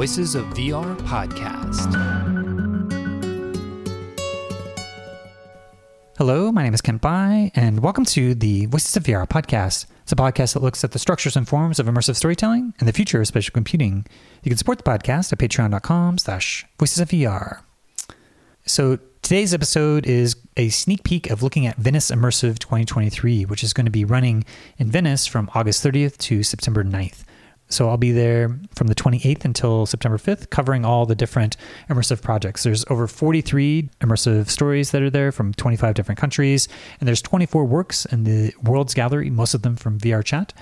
Voices of VR podcast. Hello, my name is Kent Bye, and welcome to the Voices of VR podcast. It's a podcast that looks at the structures and forms of immersive storytelling and the future of spatial computing. You can support the podcast at patreon.com slash voices of VR. So today's episode is a sneak peek of looking at Venice Immersive 2023, which is going to be running in Venice from August 30th to September 9th. So I'll be there from the 28th until September 5th, covering all the different immersive projects. There's over 43 immersive stories that are there from 25 different countries, and there's 24 works in the Worlds Gallery, most of them from VR Chat.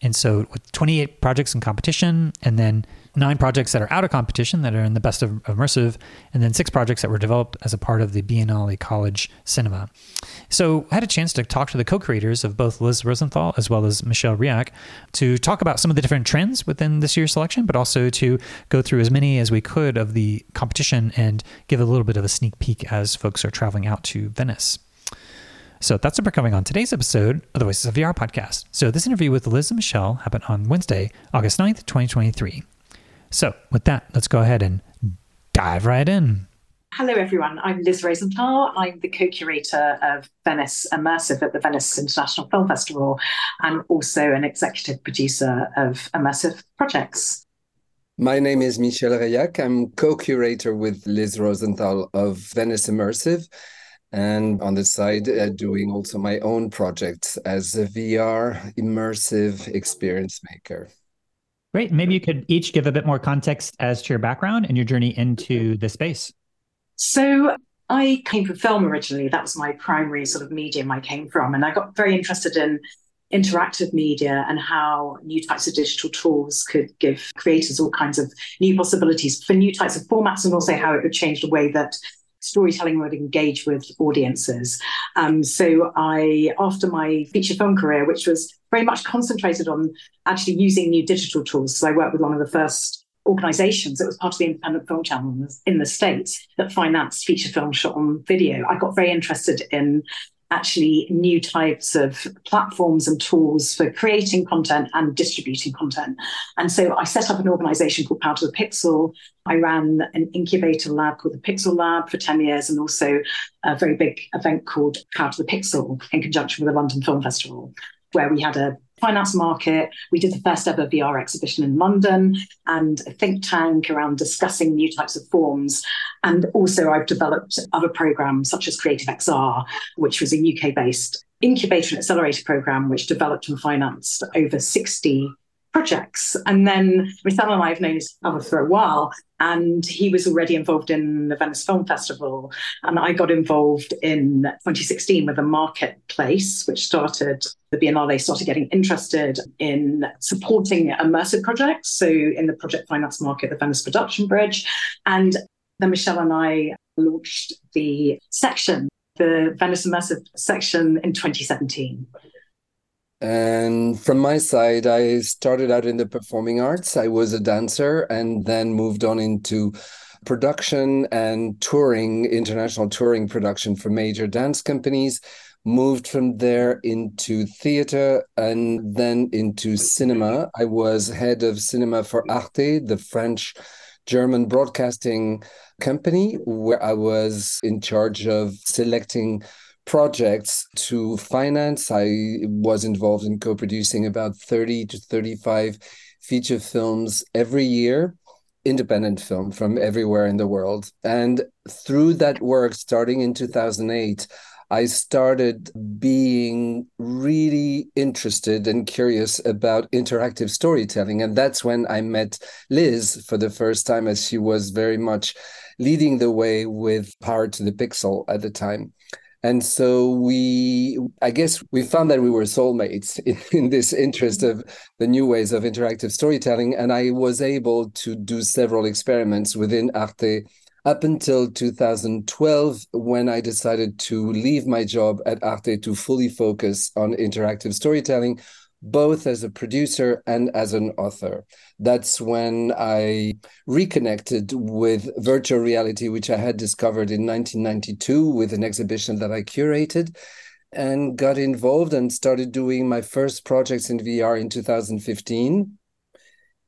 And so, with 28 projects in competition, and then nine projects that are out of competition that are in the best of immersive, and then six projects that were developed as a part of the Biennale College Cinema. So, I had a chance to talk to the co creators of both Liz Rosenthal as well as Michel Reilhac to talk about some of the different trends within this year's selection, but also to go through as many as we could of the competition and give a little bit of a sneak peek as folks are traveling out to Venice. So that's what we're covering on today's episode of the Voices of VR podcast. So this interview with Liz and Michel happened on Wednesday, August 9th, 2023. So with that, let's go ahead and dive right in. Hello, everyone. I'm Liz Rosenthal. I'm the co curator of Venice Immersive at the Venice International Film Festival and also an executive producer of immersive projects. My name is Michel Reilhac. I'm co curator with Liz Rosenthal of Venice Immersive and on the side uh, doing also my own projects as a VR immersive experience maker. Great. Maybe you could each give a bit more context as to your background and your journey into the space. So, I came from film originally. That was my primary sort of medium I came from. And I got very interested in interactive media and how new types of digital tools could give creators all kinds of new possibilities for new types of formats and also how it would change the way that storytelling would engage with audiences. Um, so I, after my feature film career, which was very much concentrated on actually using new digital tools, so I worked with one of the first organizations that was part of the independent film channel in the states that financed feature film shot on video i got very interested in actually new types of platforms and tools for creating content and distributing content. And so I set up an organization called Power to the Pixel. I ran an incubator lab called the Pixel Lab for 10 years and also a very big event called Power to the Pixel in conjunction with the London Film Festival, where we had a finance market. We did the first ever VR exhibition in London and a think tank around discussing new types of forms. And also, I've developed other programs such as Creative XR, which was a UK based incubator and accelerator program, which developed and financed over 60 projects. And then Rithal and I have known each other for a while, and he was already involved in the Venice Film Festival. And I got involved in 2016 with a marketplace, which started the Biennale started getting interested in supporting immersive projects. So in the project finance market, the Venice Production Bridge. And then Michel and I launched the section, the Venice Immersive section in 2017. And from my side, I started out in the performing arts. I was a dancer and then moved on into production and touring, international touring production for major dance companies. Moved from there into theater and then into cinema. I was head of cinema for Arte, the French German broadcasting company, where I was in charge of selecting projects to finance. I was involved in co producing about 30 to 35 feature films every year, independent film from everywhere in the world. And through that work, starting in 2008, I started being really interested and curious about interactive storytelling. And that's when I met Liz for the first time, as she was very much leading the way with Power to the Pixel at the time. And so we, I guess we found that we were soulmates in, in, this interest of the new ways of interactive storytelling. And I was able to do several experiments within Arte up until 2012, when I decided to leave my job at Arte to fully focus on interactive storytelling, both as a producer and as an author. That's when I reconnected with virtual reality, which I had discovered in 1992 with an exhibition that I curated and got involved and started doing my first projects in VR in 2015.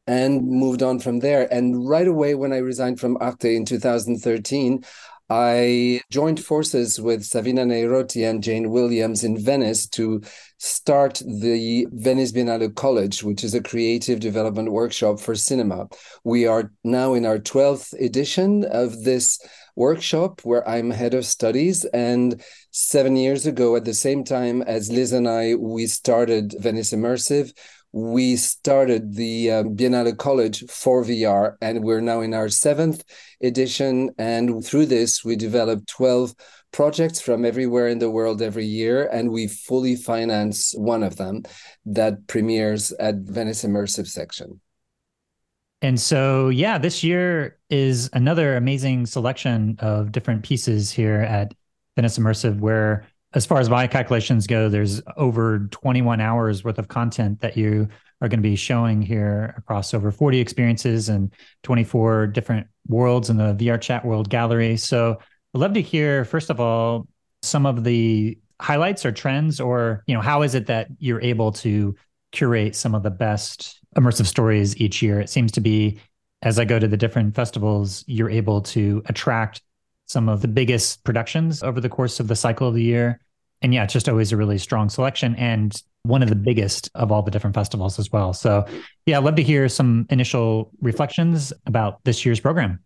and moved on from there. And right away, when I resigned from Arte in 2013, I joined forces with Savina Neirotti and Jane Williams in Venice to start the Venice Biennale College, which is a creative development workshop for cinema. We are now in our 12th edition of this workshop where I'm head of studies. And seven years ago, at the same time as Liz and I, we started Venice Immersive we started the uh, Biennale College for VR, and we're now in our seventh edition. And through this, we developed 12 projects from everywhere in the world every year, and we fully finance one of them that premieres at Venice Immersive section. And so, yeah, this year is another amazing selection of different pieces here at Venice Immersive, where as far as my calculations go, there's over 21 hours worth of content that you are going to be showing here across over 40 experiences and 24 different worlds in the VR Chat World Gallery. So I'd love to hear, first of all, some of the highlights or trends, or you know, how is it that you're able to curate some of the best immersive stories each year? It seems to be, as I go to the different festivals, you're able to attract some of the biggest productions over the course of the cycle of the year. And yeah, it's just always a really strong selection and one of the biggest of all the different festivals as well. So yeah, I'd love to hear some initial reflections about this year's program.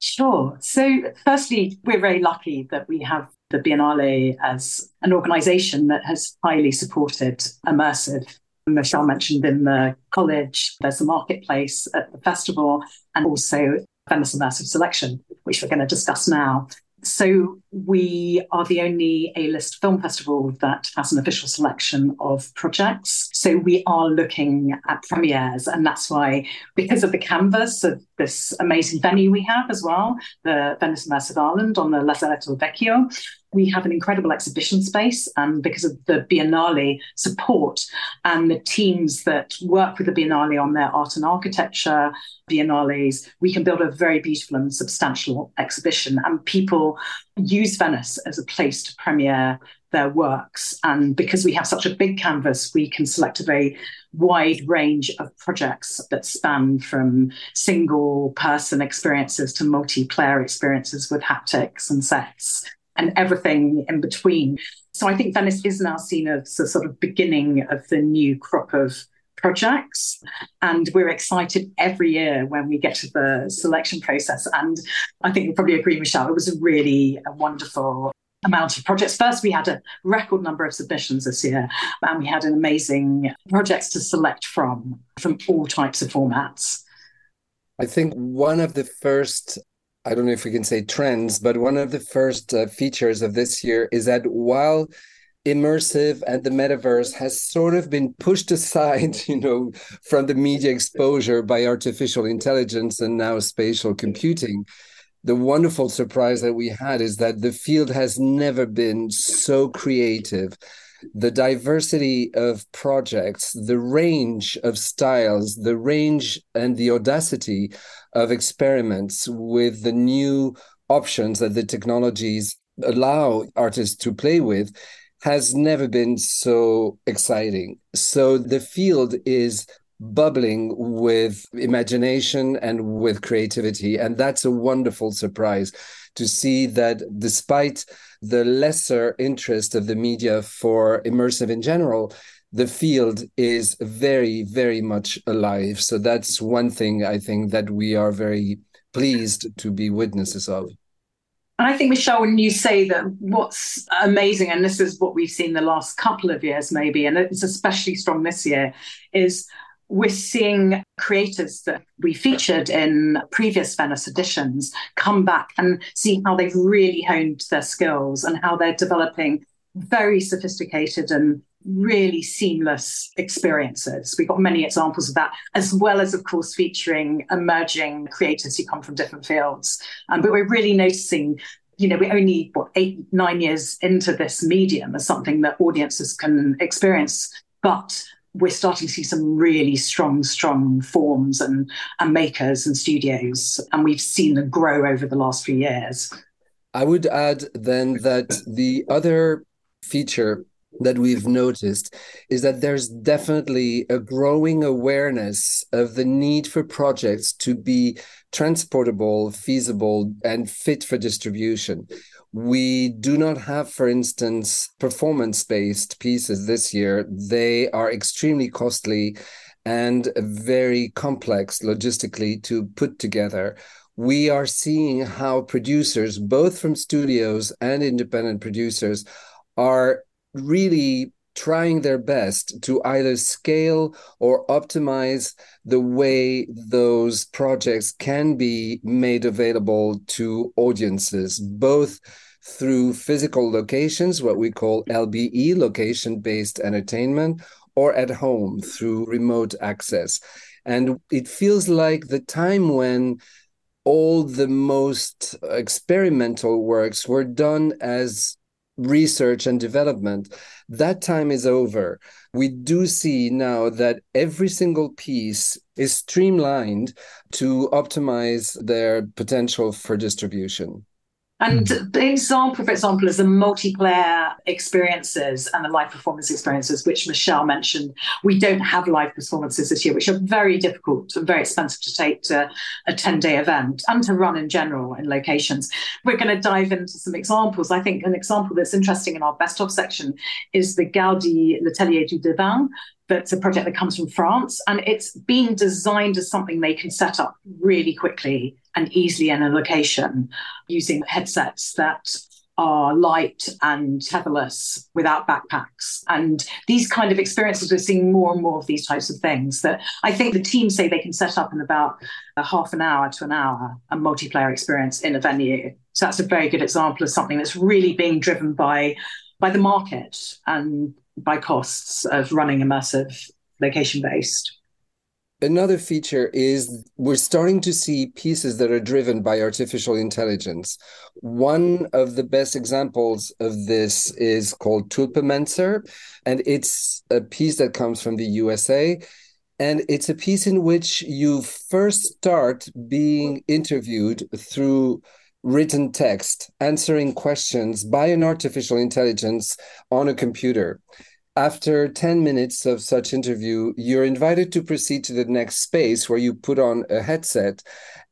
Sure. So, firstly, we're very lucky that we have the Biennale as an organization that has highly supported immersive. Michel mentioned in the college, there's a marketplace at the festival and also Venice Immersive Selection, which we're going to discuss now. So, we are the only A list film festival that has an official selection of projects. So, we are looking at premieres, and that's why, because of the canvas of this amazing venue we have as well, the Venice Immersive Island on the Lazaretto Vecchio, we have an incredible exhibition space and because of the biennale support and the teams that work with the biennale on their art and architecture biennales we can build a very beautiful and substantial exhibition and people use venice as a place to premiere their works and because we have such a big canvas we can select a very wide range of projects that span from single person experiences to multiplayer experiences with haptics and sets and everything in between. So I think Venice is now seen as the sort of beginning of the new crop of projects. And we're excited every year when we get to the selection process. And I think you'll probably agree, Michel, it was a really a wonderful amount of projects. First, we had a record number of submissions this year, and we had an amazing projects to select from, from all types of formats. I think one of the first I don't know if we can say trends, but one of the first uh, features of this year is that while immersive and the metaverse has sort of been pushed aside, you know, from the media exposure by artificial intelligence and now spatial computing. The wonderful surprise that we had is that the field has never been so creative the diversity of projects, the range of styles, the range and the audacity of experiments with the new options that the technologies allow artists to play with has never been so exciting. So the field is bubbling with imagination and with creativity. And that's a wonderful surprise to see that despite the lesser interest of the media for immersive in general, the field is very, very much alive. So that's one thing I think that we are very pleased to be witnesses of. And I think, Michel, when you say that what's amazing, and this is what we've seen the last couple of years, maybe, and it's especially strong this year, is we're seeing creators that we featured in previous Venice editions come back and see how they've really honed their skills and how they're developing very sophisticated and really seamless experiences. We've got many examples of that, as well as, of course, featuring emerging creators who come from different fields. Um, but we're really noticing you know, we're only what eight, nine years into this medium as something that audiences can experience. But we're starting to see some really strong, strong forms and, and makers and studios, and we've seen them grow over the last few years. I would add then that the other feature that we've noticed is that there's definitely a growing awareness of the need for projects to be transportable, feasible, and fit for distribution. We do not have, for instance, performance based pieces this year. They are extremely costly and very complex logistically to put together. We are seeing how producers, both from studios and independent producers, are really trying their best to either scale or optimize the way those projects can be made available to audiences, both through physical locations, what we call LBE, location based entertainment, or at home through remote access. And it feels like the time when all the most experimental works were done as research and development, that time is over. We do see now that every single piece is streamlined to optimize their potential for distribution. And mm. the example, for example, is the multiplayer experiences and the live performance experiences, which Michel mentioned. We don't have live performances this year, which are very difficult and very expensive to take to a 10 day event and to run in general in locations. We're going to dive into some examples. I think an example that's interesting in our best of section is the Gaudi L'Atelier du Divin, that's a project that comes from France, and it's been designed as something they can set up really quickly and easily in a location using headsets that are light and tetherless without backpacks. And these kind of experiences, we're seeing more and more of these types of things that I think the team say they can set up in about a half an hour to an hour, a multiplayer experience in a venue. So that's a very good example of something that's really being driven by by the market and by costs of running immersive location based. Another feature is we're starting to see pieces that are driven by artificial intelligence. One of the best examples of this is called Tulpamancer, and it's a piece that comes from the USA. And it's a piece in which you first start being interviewed through written text, answering questions by an artificial intelligence on a computer. After 10 minutes of such interview, you're invited to proceed to the next space where you put on a headset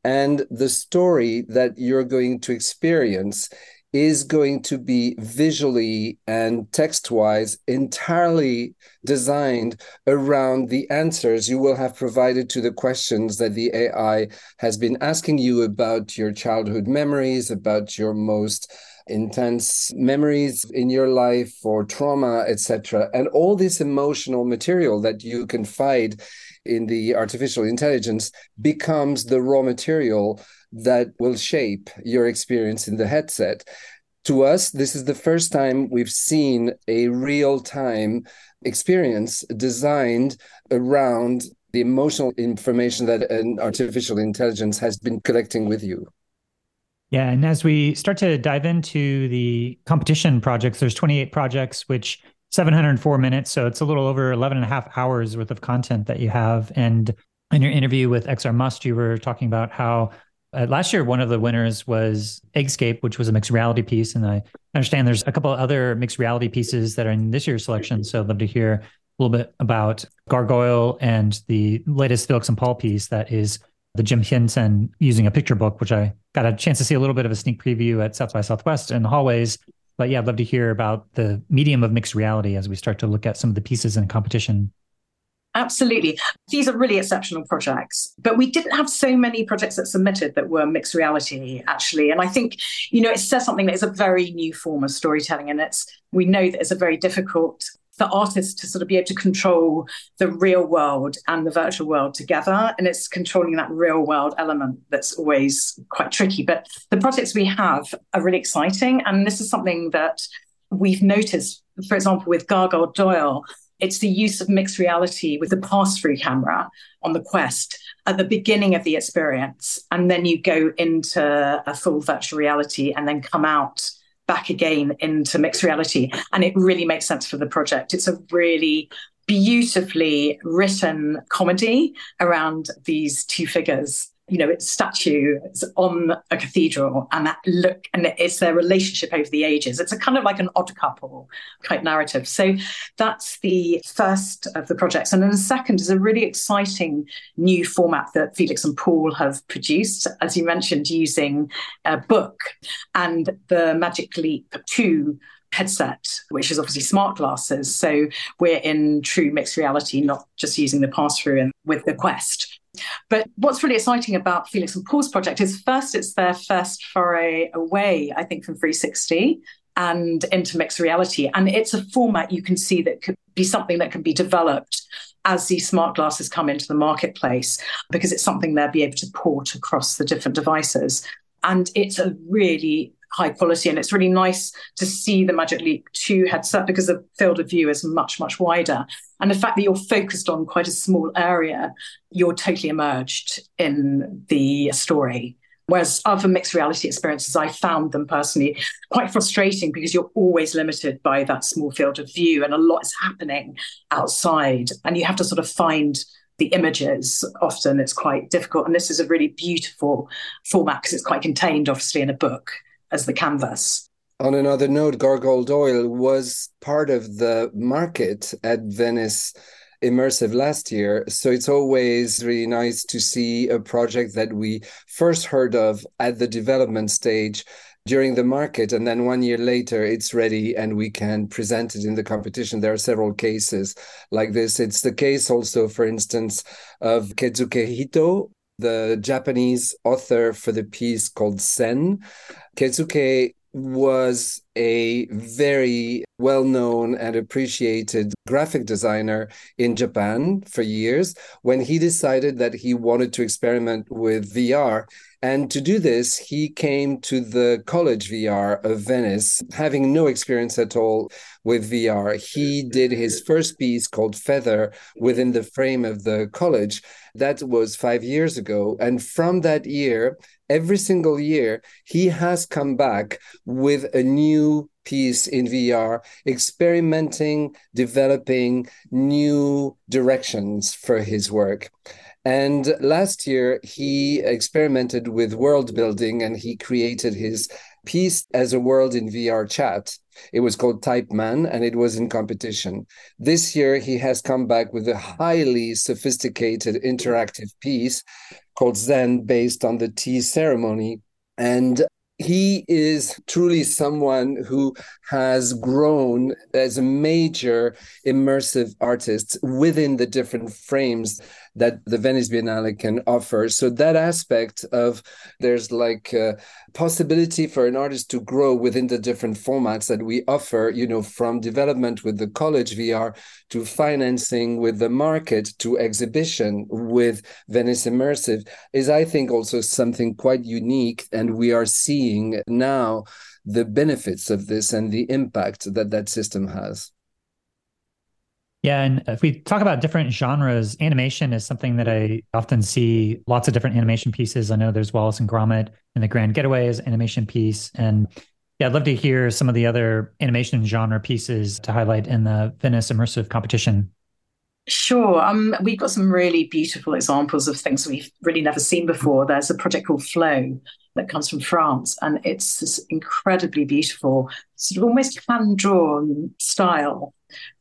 and the story that you're going to experience is going to be visually and text wise entirely designed around the answers you will have provided to the questions that the AI has been asking you about your childhood memories, about your most intense memories in your life or trauma, etc. And all this emotional material that you confide in the artificial intelligence becomes the raw material that will shape your experience in the headset. To us, this is the first time we've seen a real time experience designed around the emotional information that an artificial intelligence has been collecting with you. Yeah. And as we start to dive into the competition projects, there's 28 projects, which 704 minutes. So it's a little over 11 and a half hours worth of content that you have. And in your interview with XR Must, you were talking about how uh, last year one of the winners was Eggscape, which was a mixed reality piece. And I understand there's a couple other mixed reality pieces that are in this year's selection. So I'd love to hear a little bit about Gargoyle and the latest Felix and Paul piece that is the Jim Henson using a picture book, which I got a chance to see a little bit of a sneak preview at South by Southwest in the hallways. But yeah, I'd love to hear about the medium of mixed reality as we start to look at some of the pieces in competition. Absolutely. These are really exceptional projects. But we didn't have so many projects that submitted that were mixed reality, actually. And I think, you know, it says something that is a very new form of storytelling. And it's we know that it's a very difficult for artists to sort of be able to control the real world and the virtual world together. And it's controlling that real world element that's always quite tricky. But the projects we have are really exciting. And this is something that we've noticed, for example, with Gargoyle Doyle. It's the use of mixed reality with the pass through camera on the Quest at the beginning of the experience. And then you go into a full virtual reality and then come out back again into mixed reality. And it really makes sense for the project. It's a really beautifully written comedy around these two figures you know, its statue on a cathedral and that look, and it's their relationship over the ages. It's a kind of like an odd couple type narrative. So that's the first of the projects. And then the second is a really exciting new format that Felix and Paul have produced, as you mentioned, using a book and the Magic Leap 2 headset, which is obviously smart glasses. So we're in true mixed reality, not just using the pass through and with the Quest. But what's really exciting about Felix and Paul's project is first, it's their first foray away, I think, from 360 and into mixed reality. And it's a format you can see that could be something that can be developed as these smart glasses come into the marketplace, because it's something they'll be able to port across the different devices. And it's a really high quality. And it's really nice to see the Magic Leap 2 headset because the field of view is much, much wider. And the fact that you're focused on quite a small area, you're totally immersed in the story. Whereas other mixed reality experiences, I found them personally quite frustrating because you're always limited by that small field of view and a lot is happening outside. And you have to sort of find the images. Often it's quite difficult. And this is a really beautiful format because it's quite contained, obviously, in a book as the canvas. On another note, Gargoyle Doyle was part of the market at Venice Immersive last year. So it's always really nice to see a project that we first heard of at the development stage during the market and then one year later it's ready and we can present it in the competition there are several cases like this it's the case also for instance of Keisuke Itoh the Japanese author for the piece called Sen. Keisuke was a very well known and appreciated graphic designer in Japan for years when he decided that he wanted to experiment with VR. And to do this, he came to the College VR of Venice, having no experience at all with VR. He did his first piece called Feather within the frame of the college. That was five years ago. And from that year, every single year, he has come back with a new piece in VR, experimenting, developing new directions for his work. And last year, he experimented with world building and he created his piece as a world in VR chat. It was called Type Man and it was in competition. This year, he has come back with a highly sophisticated interactive piece called Zen based on the tea ceremony. And he is truly someone who has grown as a major immersive artist within the different frames that the Venice Biennale can offer. So that aspect of there's like a possibility for an artist to grow within the different formats that we offer, you know, from development with the college VR to financing with the market to exhibition with Venice Immersive is, I think, also something quite unique. And we are seeing now the benefits of this and the impact that that system has. Yeah, and if we talk about different genres, animation is something that I often see lots of different animation pieces. I know there's Wallace and Gromit and the Grand Getaways animation piece. And yeah, I'd love to hear some of the other animation genre pieces to highlight in the Venice Immersive competition. Sure. Um, we've got some really beautiful examples of things we've really never seen before. There's a project called Flow that comes from France, and it's this incredibly beautiful, sort of almost hand drawn style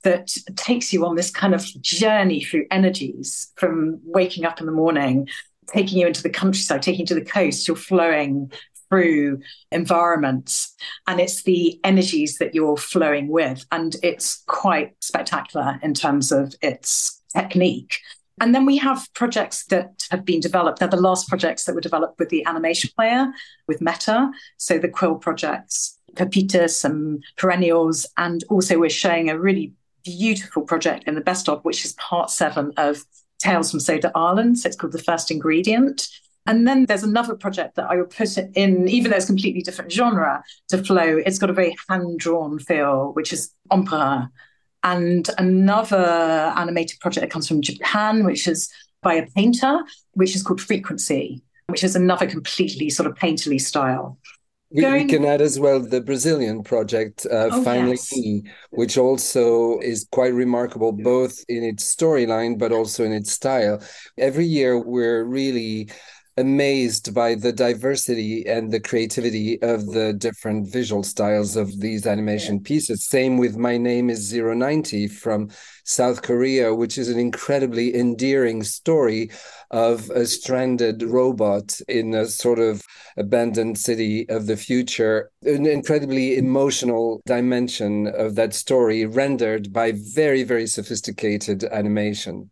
that takes you on this kind of journey through energies from waking up in the morning, taking you into the countryside, taking you to the coast. You're flowing through environments and it's the energies that you're flowing with. And it's quite spectacular in terms of its technique. And then we have projects that have been developed. They're the last projects that were developed with the animation player with Meta. So the Quill projects Pepitas and Perennials. And also, we're showing a really beautiful project in the best of, which is part seven of Tales from Soda Island. So it's called The First Ingredient. And then there's another project that I would put in, even though it's completely different genre to flow, it's got a very hand drawn feel, which is Emperor. And another animated project that comes from Japan, which is by a painter, which is called Frequency, which is another completely sort of painterly style. We, we, can add as well the Brazilian project, uh, oh, Finally yes. Me, which also is quite remarkable, both in its storyline but also in its style. Every year, we're really amazed by the diversity and the creativity of the different visual styles of these animation pieces. Same with My Name is 090 from South Korea, which is an incredibly endearing story of a stranded robot in a sort of abandoned city of the future. An incredibly emotional dimension of that story rendered by very, very sophisticated animation.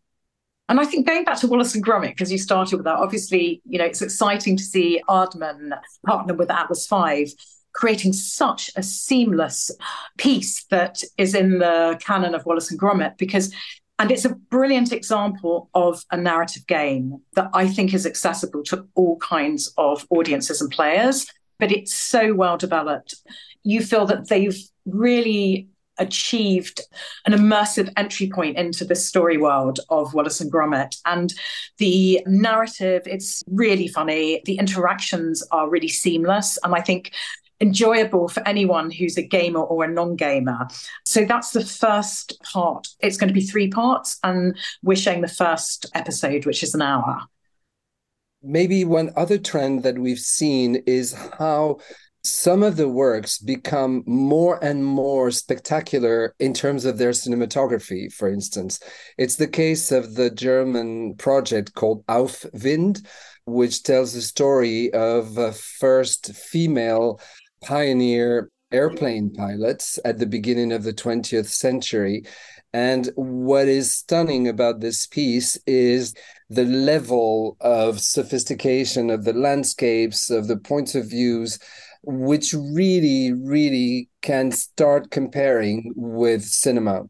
And I think going back to Wallace and Gromit, because you started with that, obviously, you know, it's exciting to see Aardman partner with Atlas V creating such a seamless piece that is in the canon of Wallace and Gromit because and it's a brilliant example of a narrative game that I think is accessible to all kinds of audiences and players, but it's so well developed. You feel that they've really achieved an immersive entry point into the story world of Wallace and Gromit. And the narrative, it's really funny. The interactions are really seamless. And I think enjoyable for anyone who's a gamer or a non-gamer. So that's the first part. It's going to be three parts, and we're showing the first episode, which is an hour. Maybe one other trend that we've seen is how some of the works become more and more spectacular in terms of their cinematography, for instance. It's the case of the German project called Aufwind, which tells the story of a first female pioneer airplane pilots at the beginning of the 20th century. And what is stunning about this piece is the level of sophistication of the landscapes, of the points of views, which really, really can start comparing with cinema.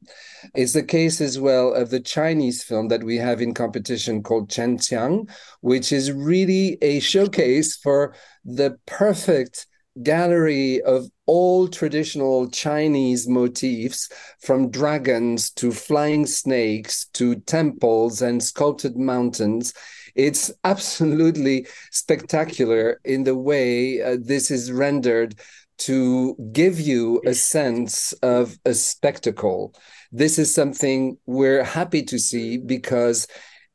It's the case as well of the Chinese film that we have in competition called Chen Qiang, which is really a showcase for the perfect gallery of all traditional Chinese motifs, from dragons to flying snakes to temples and sculpted mountains. It's absolutely spectacular in the way uh, this is rendered to give you a sense of a spectacle. This is something we're happy to see because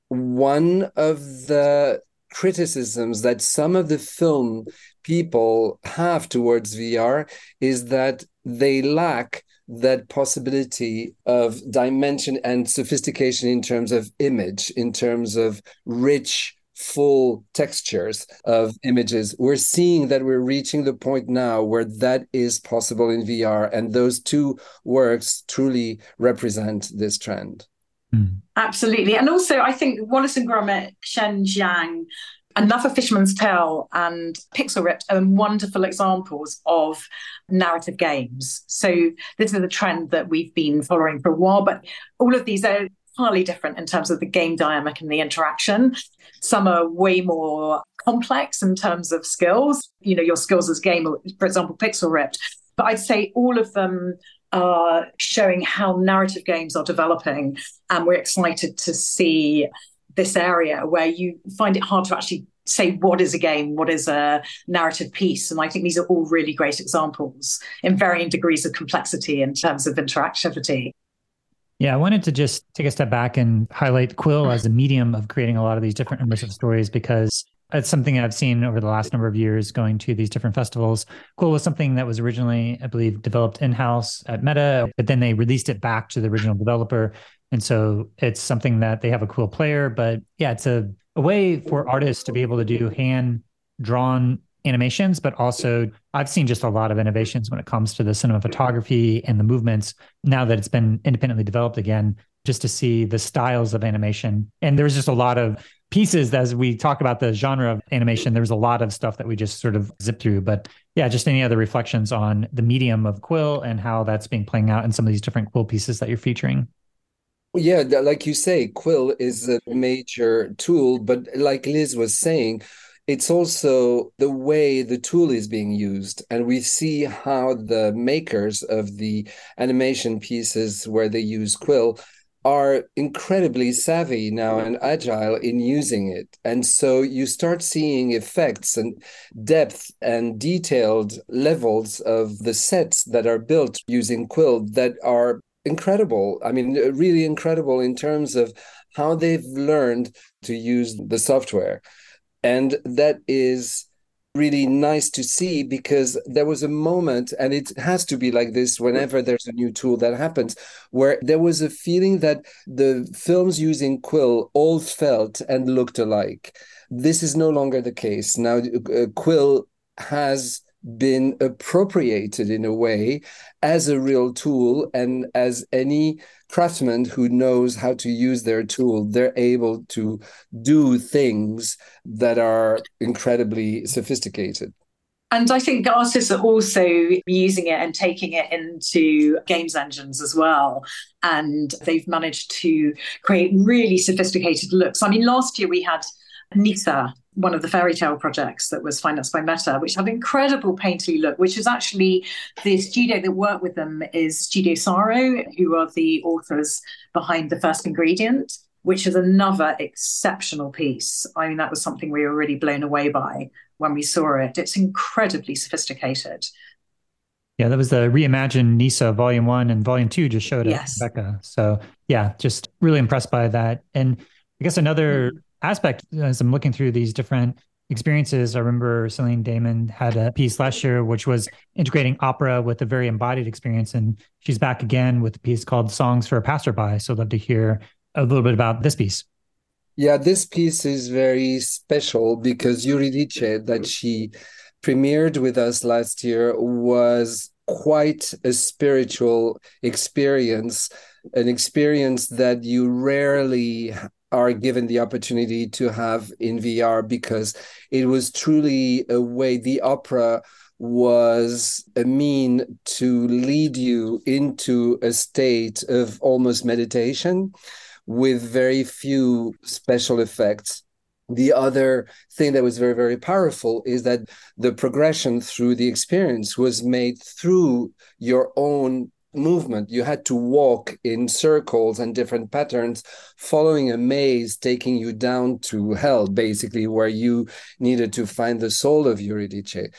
one of the criticisms that some of the film people have towards VR is that they lack that possibility of dimension and sophistication in terms of image, in terms of rich, full textures of images. We're seeing that we're reaching the point now where that is possible in VR, and those two works truly represent this trend. Mm. Absolutely. And also, I think Wallace and Gromit, Shen Jiang, Another Fisherman's Tale and Pixel Ripped are wonderful examples of narrative games. So this is a trend that we've been following for a while, but all of these are entirely different in terms of the game dynamic and the interaction. Some are way more complex in terms of skills, you know, your skills as game, for example, Pixel Ripped. But I'd say all of them are showing how narrative games are developing. And we're excited to see this area where you find it hard to actually say what is a game, what is a narrative piece. And I think these are all really great examples in varying degrees of complexity in terms of interactivity. Yeah, I wanted to just take a step back and highlight Quill as a medium of creating a lot of these different immersive stories because it's something I've seen over the last number of years going to these different festivals. Quill was something that was originally, I believe, developed in house at Meta, but then they released it back to the original developer. And so it's something that they have a Quill player, but yeah, it's a, a way for artists to be able to do hand drawn animations, but also I've seen just a lot of innovations when it comes to the cinematography and the movements now that it's been independently developed again, just to see the styles of animation. And there's just a lot of pieces as we talk about the genre of animation, there's a lot of stuff that we just sort of zip through. But yeah, just any other reflections on the medium of Quill and how that's being playing out in some of these different Quill pieces that you're featuring. Yeah, like you say, Quill is a major tool, but like Liz was saying, it's also the way the tool is being used. And we see how the makers of the animation pieces where they use Quill are incredibly savvy now and agile in using it. And so you start seeing effects and depth and detailed levels of the sets that are built using Quill that are incredible. I mean, really incredible in terms of how they've learned to use the software. And that is really nice to see because there was a moment, and it has to be like this whenever there's a new tool that happens, where there was a feeling that the films using Quill all felt and looked alike. This is no longer the case. Now, uh, Quill has been appropriated in a way as a real tool and as any craftsman who knows how to use their tool they're able to do things that are incredibly sophisticated and I think artists are also using it and taking it into games engines as well. And they've managed to create really sophisticated looks. I mean, last year we had Nisa, one of the fairy tale projects that was financed by Meta, which had incredible painterly look, which is actually the studio that worked with them is Studio Syro, who are the authors behind The First Ingredient, which is another exceptional piece. I mean, that was something we were really blown away by when we saw it. It's incredibly sophisticated. Yeah, that was the reimagined Nisa Volume One and Volume Two just showed yes. at Becca. So yeah, just really impressed by that. And I guess another mm-hmm aspect as I'm looking through these different experiences. I remember Céline Daemen had a piece last year, which was integrating opera with a very embodied experience. And she's back again with a piece called Songs for a Passerby. So I'd love to hear a little bit about this piece. Yeah, this piece is very special because Yuri Eurydice that she premiered with us last year was quite a spiritual experience, an experience that you rarely are given the opportunity to have in VR because it was truly a way the opera was a mean to lead you into a state of almost meditation with very few special effects. The other thing that was very, very powerful is that the progression through the experience was made through your own movement. You had to walk in circles and different patterns, following a maze taking you down to hell, basically, where you needed to find the soul of Eurydice.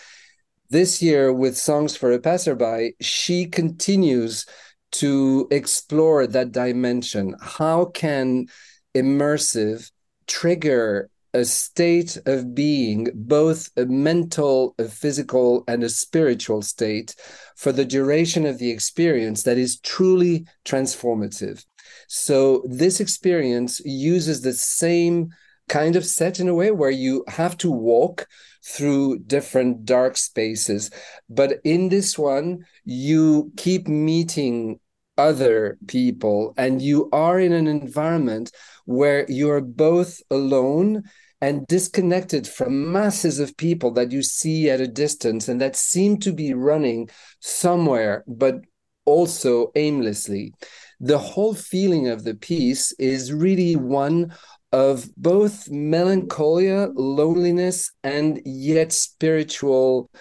This year, with Songs for a Passerby, she continues to explore that dimension. How can immersive trigger a state of being, both a mental, a physical, and a spiritual state for the duration of the experience that is truly transformative. So, this experience uses the same kind of set in a way where you have to walk through different dark spaces. But in this one, you keep meeting other people and you are in an environment where you're both alone and disconnected from masses of people that you see at a distance and that seem to be running somewhere, but also aimlessly. The whole feeling of the piece is really one of both melancholia, loneliness, and yet spiritual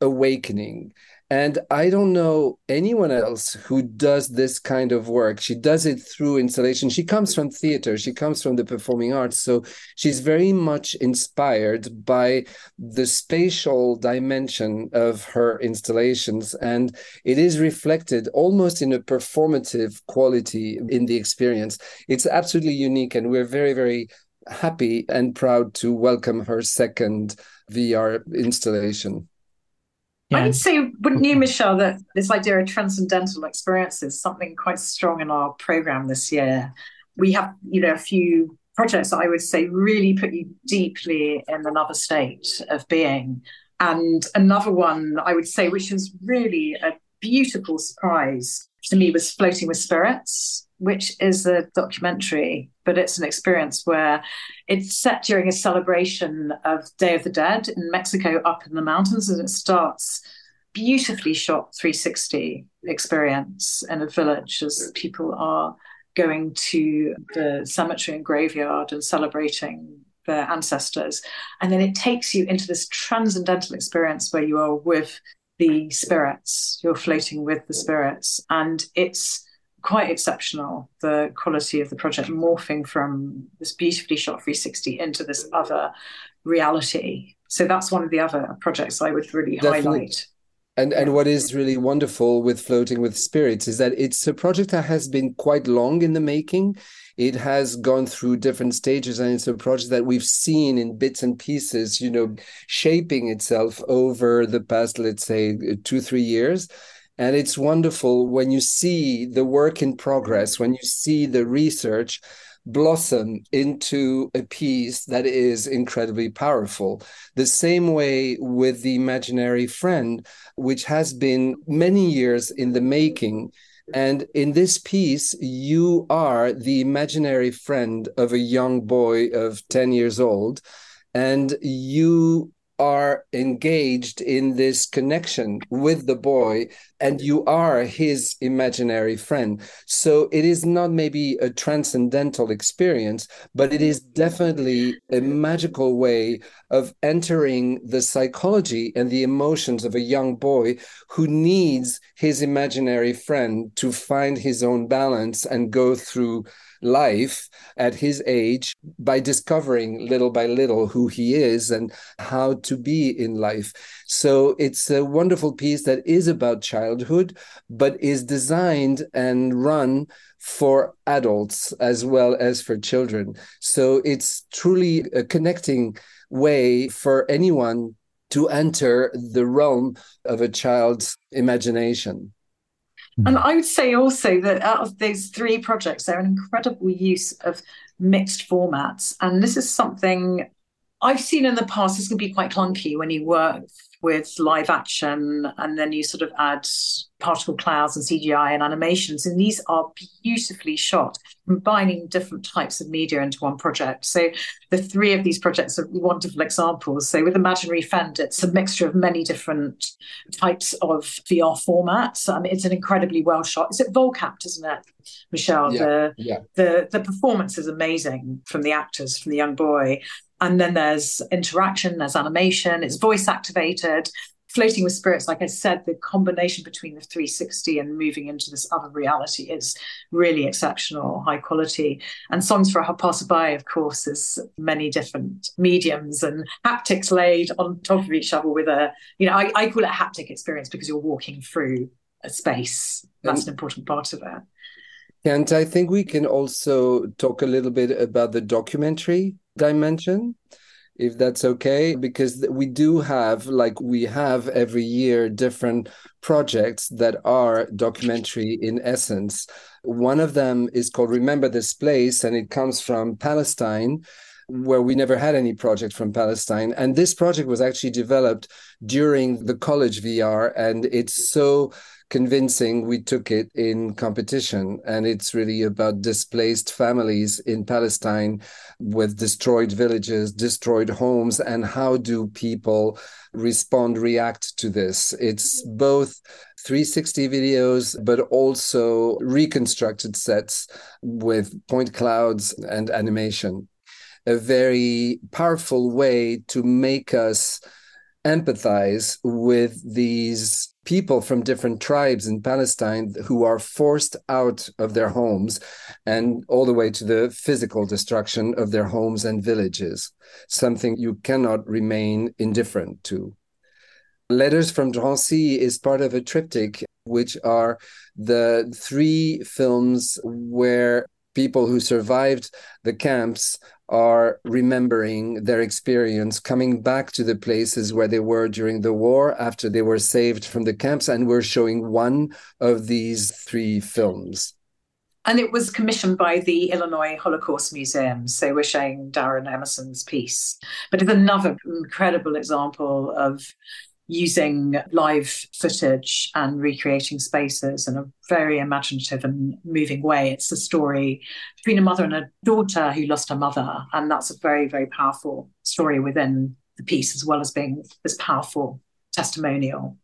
awakening. And I don't know anyone else who does this kind of work. She does it through installation. She comes from theater, she comes from the performing arts. So she's very much inspired by the spatial dimension of her installations. And it is reflected almost in a performative quality in the experience. It's absolutely unique. And we're very, very happy and proud to welcome her second VR installation. Yeah. I would say, wouldn't you, Michel, that this idea of transcendental experience is something quite strong in our program this year? We have, you know, a few projects that I would say really put you deeply in another state of being. And another one I would say, which was really a beautiful surprise to me, was Floating with Spirits which is a documentary, but it's an experience where it's set during a celebration of Day of the Dead in Mexico up in the mountains, and it starts beautifully shot 360 experience in a village as people are going to the cemetery and graveyard and celebrating their ancestors. And then it takes you into this transcendental experience where you are with the spirits, you're floating with the spirits. And it's quite exceptional the quality of the project morphing from this beautifully shot 360 into this other reality so that's one of the other projects i would really Definitely. highlight And and what is really wonderful with Floating with Spirits is that it's a project that has been quite long in the making. It has gone through different stages, and it's a project that we've seen in bits and pieces, you know, shaping itself over the past, let's say, two, three years. And it's wonderful when you see the work in progress, when you see the research blossom into a piece that is incredibly powerful. The same way with the imaginary friend, which has been many years in the making. And in this piece, you are the imaginary friend of a young boy of 10 years old. And you are engaged in this connection with the boy and you are his imaginary friend. So it is not maybe a transcendental experience but it is definitely a magical way of entering the psychology and the emotions of a young boy who needs his imaginary friend to find his own balance and go through life at his age by discovering little by little who he is and how to be in life. So it's a wonderful piece that is about childhood, but is designed and run for adults as well as for children. So it's truly a connecting way for anyone to enter the realm of a child's imagination. And I would say also that out of those three projects, they're an incredible use of mixed formats. And this is something I've seen in the past. This can be quite clunky when you work with live action and then you sort of add particle clouds and CGI and animations. And these are beautifully shot, combining different types of media into one project. So the three of these projects are wonderful examples. So with Imaginary Friend, it's a mixture of many different types of VR formats. Mean, it's an incredibly well shot. Is it Volcapped, isn't it, Michel? Yeah, the, yeah. the the performance is amazing from the actors, from the young boy. And then there's interaction, there's animation, it's voice activated. Floating with Spirits, like I said, the combination between the 360 and moving into this other reality is really exceptional, high quality. And Songs for a Passerby, of course, is many different mediums and haptics laid on top of each other with a, you know, I, I call it haptic experience because you're walking through a space. That's an important part of it. And I think we can also talk a little bit about the documentary dimension if that's okay because we do have like we have every year different projects that are documentary in essence one of them is called remember this place and it comes from palestine where we never had any project from Palestine. And this project was actually developed during the college VR, and it's so convincing we took it in competition. And it's really about displaced families in Palestine with destroyed villages, destroyed homes, and how do people respond, react to this? It's both 360 videos, but also reconstructed sets with point clouds and animation. A very powerful way to make us empathize with these people from different tribes in Palestine who are forced out of their homes and all the way to the physical destruction of their homes and villages, something you cannot remain indifferent to. Letters from Drancy is part of a triptych, which are the three films where people who survived the camps are remembering their experience coming back to the places where they were during the war after they were saved from the camps and we're showing one of these three films and it was commissioned by the Illinois Holocaust Museum. So we're showing Darren Emerson's piece. But it's another incredible example of using live footage and recreating spaces in a very imaginative and moving way. It's a story between a mother and a daughter who lost her mother. And that's a very, very powerful story within the piece, as well as being this powerful testimonial.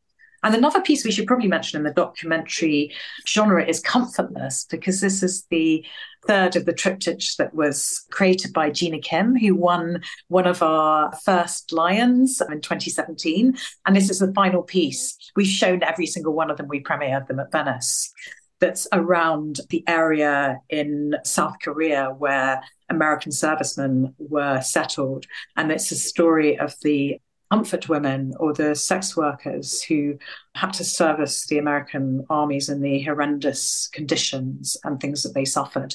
And another piece we should probably mention in the documentary genre is Comfortless, because this is the third of the triptych that was created by Gina Kim, who won one of our first Lions in 2017. And this is the final piece. We've shown every single one of them, we premiered them at Venice. That's around the area in South Korea where American servicemen were settled. And it's a story of the comfort women or the sex workers who had to service the American armies in the horrendous conditions and things that they suffered.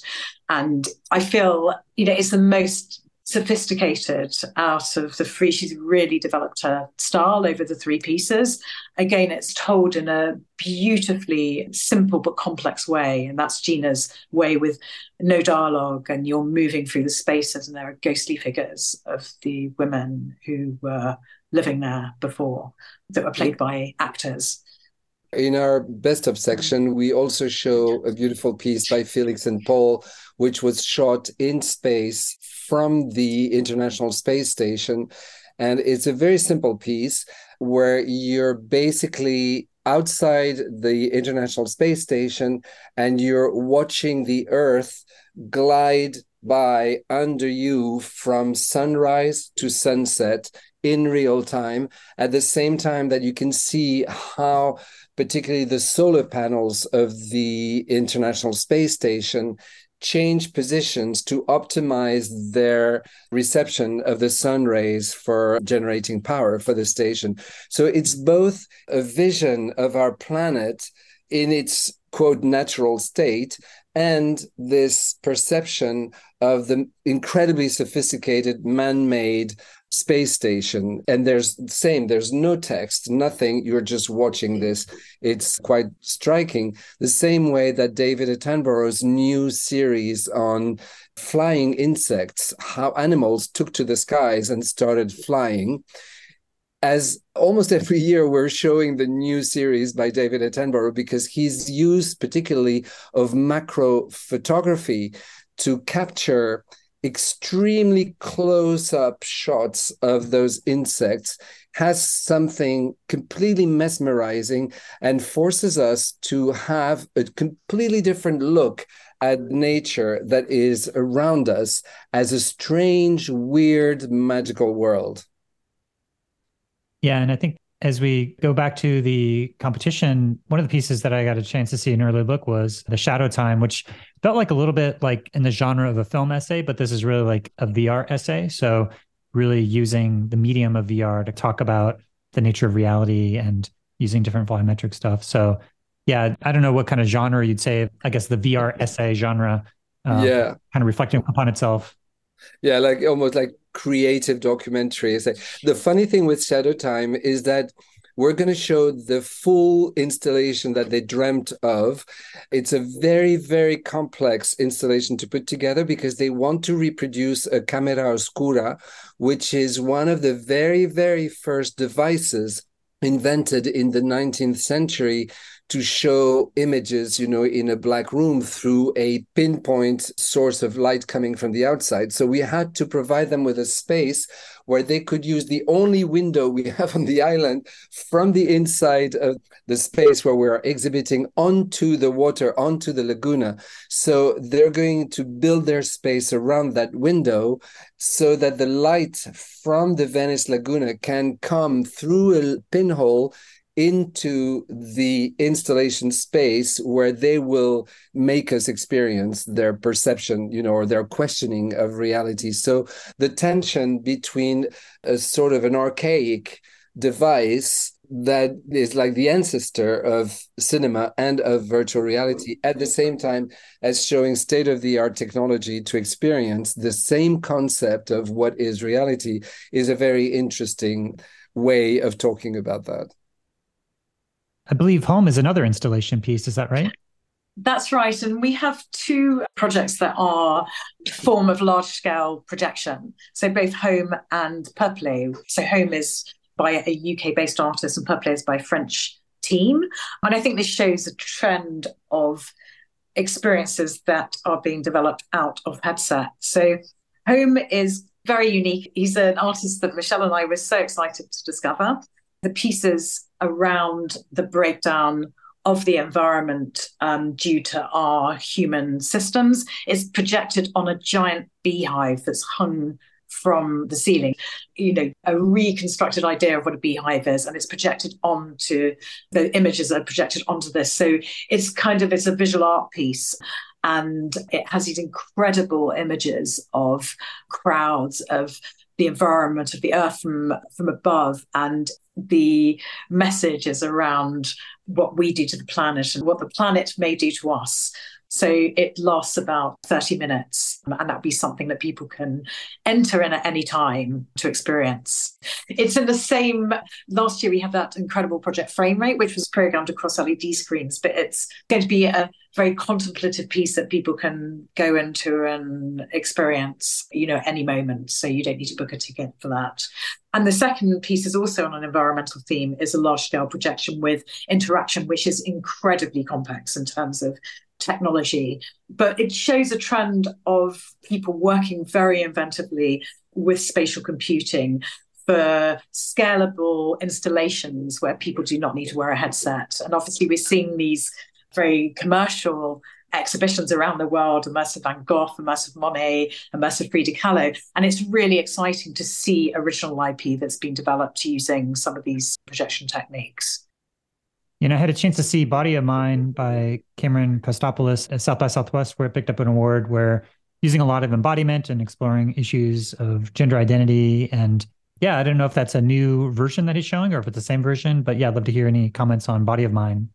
And I feel, you know, it's the most sophisticated out of the three. She's really developed her style over the three pieces. Again, it's told in a beautifully simple but complex way. And that's Gina's way with no dialogue, and you're moving through the spaces, and there are ghostly figures of the women who were living there before that were played by actors. In our best of section, we also show a beautiful piece by Felix and Paul, which was shot in space from the International Space Station. And it's a very simple piece where you're basically outside the International Space Station and you're watching the Earth glide by under you from sunrise to sunset in real time at the same time that you can see how particularly the solar panels of the international space station change positions to optimize their reception of the sun rays for generating power for the station. So it's both a vision of our planet in its quote natural state and this perception of the incredibly sophisticated man-made space station and there's the same there's no text nothing you're just watching this. It's quite striking. The same way that david attenborough's new series on flying insects how animals took to the skies and started flying. As almost every year we're showing the new series by David Attenborough because he's used particularly of macro photography to capture extremely close up shots of those insects has something completely mesmerizing and forces us to have a completely different look at nature that is around us as a strange, weird, magical world. Yeah. And I think as we go back to the competition, one of the pieces that I got a chance to see in early look was the Shadow Time, which felt like a little bit like in the genre of a film essay, but this is really like a VR essay. So really using the medium of VR to talk about the nature of reality and using different volumetric stuff. So yeah, I don't know what kind of genre you'd say. I guess the VR essay genre. Um, yeah, kind of reflecting upon itself. Yeah, like almost like creative documentary. The funny thing with Shadow Time is that we're going to show the full installation that they dreamt of. It's a very, very complex installation to put together because they want to reproduce a camera obscura, which is one of the very, very first devices invented in the 19th century to show images, you know, in a black room through a pinpoint source of light coming from the outside. So we had to provide them with a space where they could use the only window we have on the island from the inside of the space where we're exhibiting onto the water, onto the laguna. So they're going to build their space around that window so that the light from the Venice Laguna can come through a pinhole into the installation space where they will make us experience their perception you know or their questioning of reality. So the tension between a sort of an archaic device that is like the ancestor of cinema and of virtual reality at the same time as showing state of the art technology to experience the same concept of what is reality is a very interesting way of talking about that I believe home is another installation piece. Is that right? That's right. And we have two projects that are form of large scale projection. So both home and Peuplé. So home is by a UK based artist and Peuplé is by French team. And I think this shows a trend of experiences that are being developed out of headset. So home is very unique. He's an artist that Michel and I were so excited to discover the pieces around the breakdown of the environment um, due to our human systems is projected on a giant beehive that's hung from the ceiling. You know a reconstructed idea of what a beehive is and it's projected onto the images are projected onto this. So it's kind of it's a visual art piece and it has these incredible images of crowds of the environment of the earth from from above and the message is around what we do to the planet and what the planet may do to us so it lasts about 30 minutes, and that'd be something that people can enter in at any time to experience. It's in the same, last year we had that incredible project Frame Rate, which was programmed across LED screens, but it's going to be a very contemplative piece that people can go into and experience, you know, any moment. So you don't need to book a ticket for that. And the second piece is also on an environmental theme, is a large scale projection with interaction, which is incredibly complex in terms of technology, but it shows a trend of people working very inventively with spatial computing for scalable installations where people do not need to wear a headset. And obviously, we're seeing these very commercial exhibitions around the world immersive van gogh immersive monet immersive frida kahlo and it's really exciting to see original ip that's been developed using some of these projection techniques you know, I had a chance to see Body of Mine by Cameron Kostopoulos at South by Southwest, where it picked up an award where using a lot of embodiment and exploring issues of gender identity. And yeah, I don't know if that's a new version that he's showing or if it's the same version, but yeah, I'd love to hear any comments on Body of Mine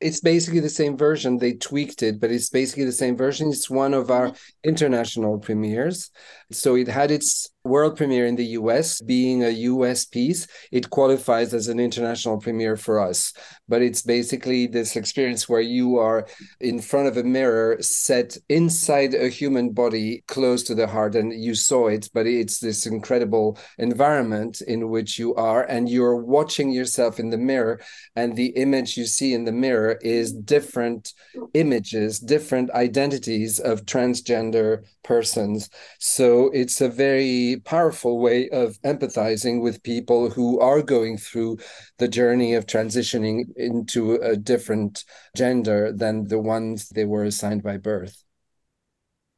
it's basically the same version. They tweaked it, but it's basically the same version. It's one of our mm-hmm. international premieres. So it had its world premiere in the US, being a US piece, it qualifies as an international premiere for us. But it's basically this experience where you are in front of a mirror set inside a human body close to the heart, and you saw it, but it's this incredible environment in which you are, and you're watching yourself in the mirror, and the image you see in the mirror is different images, different identities of transgender persons. So it's a very powerful way of empathizing with people who are going through the journey of transitioning into a different gender than the ones they were assigned by birth.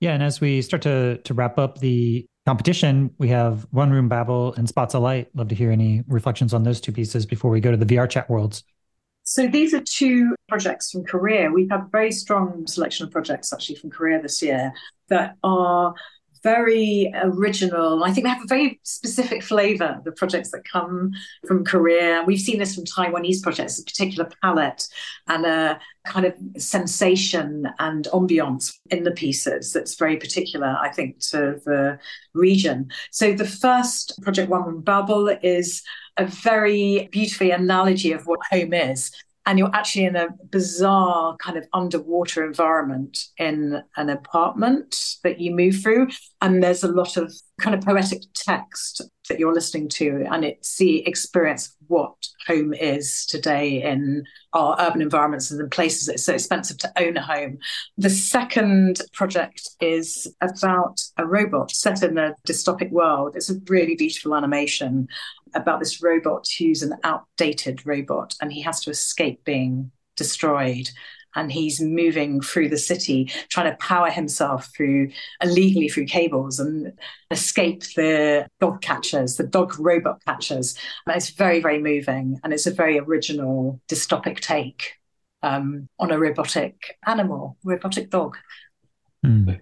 Yeah, and as we start to to wrap up the competition, we have One Room Babel and Spots of Light. Love to hear any reflections on those two pieces before we go to the VR chat worlds. So these are two projects from Korea. We've had a very strong selection of projects actually from Korea this year that are very original. I think they have a very specific flavor, the projects that come from Korea. We've seen this from Taiwanese projects, a particular palette and a kind of sensation and ambiance in the pieces that's very particular, I think, to the region. So the first project, One Room Babel, is a very beautifully analogy of what home is and you're actually in a bizarre kind of underwater environment in an apartment that you move through and there's a lot of kind of poetic text that you're listening to and it's the experience what home is today in our urban environments and in places that it's so expensive to own a home. The second project is about a robot set in a dystopic world. It's a really beautiful animation about this robot who's an outdated robot and he has to escape being destroyed. And he's moving through the city trying to power himself through illegally through cables and escape the dog catchers the dog robot catchers. And it's very very moving and it's a very original dystopic take um, on a robotic animal robotic dog. Mm.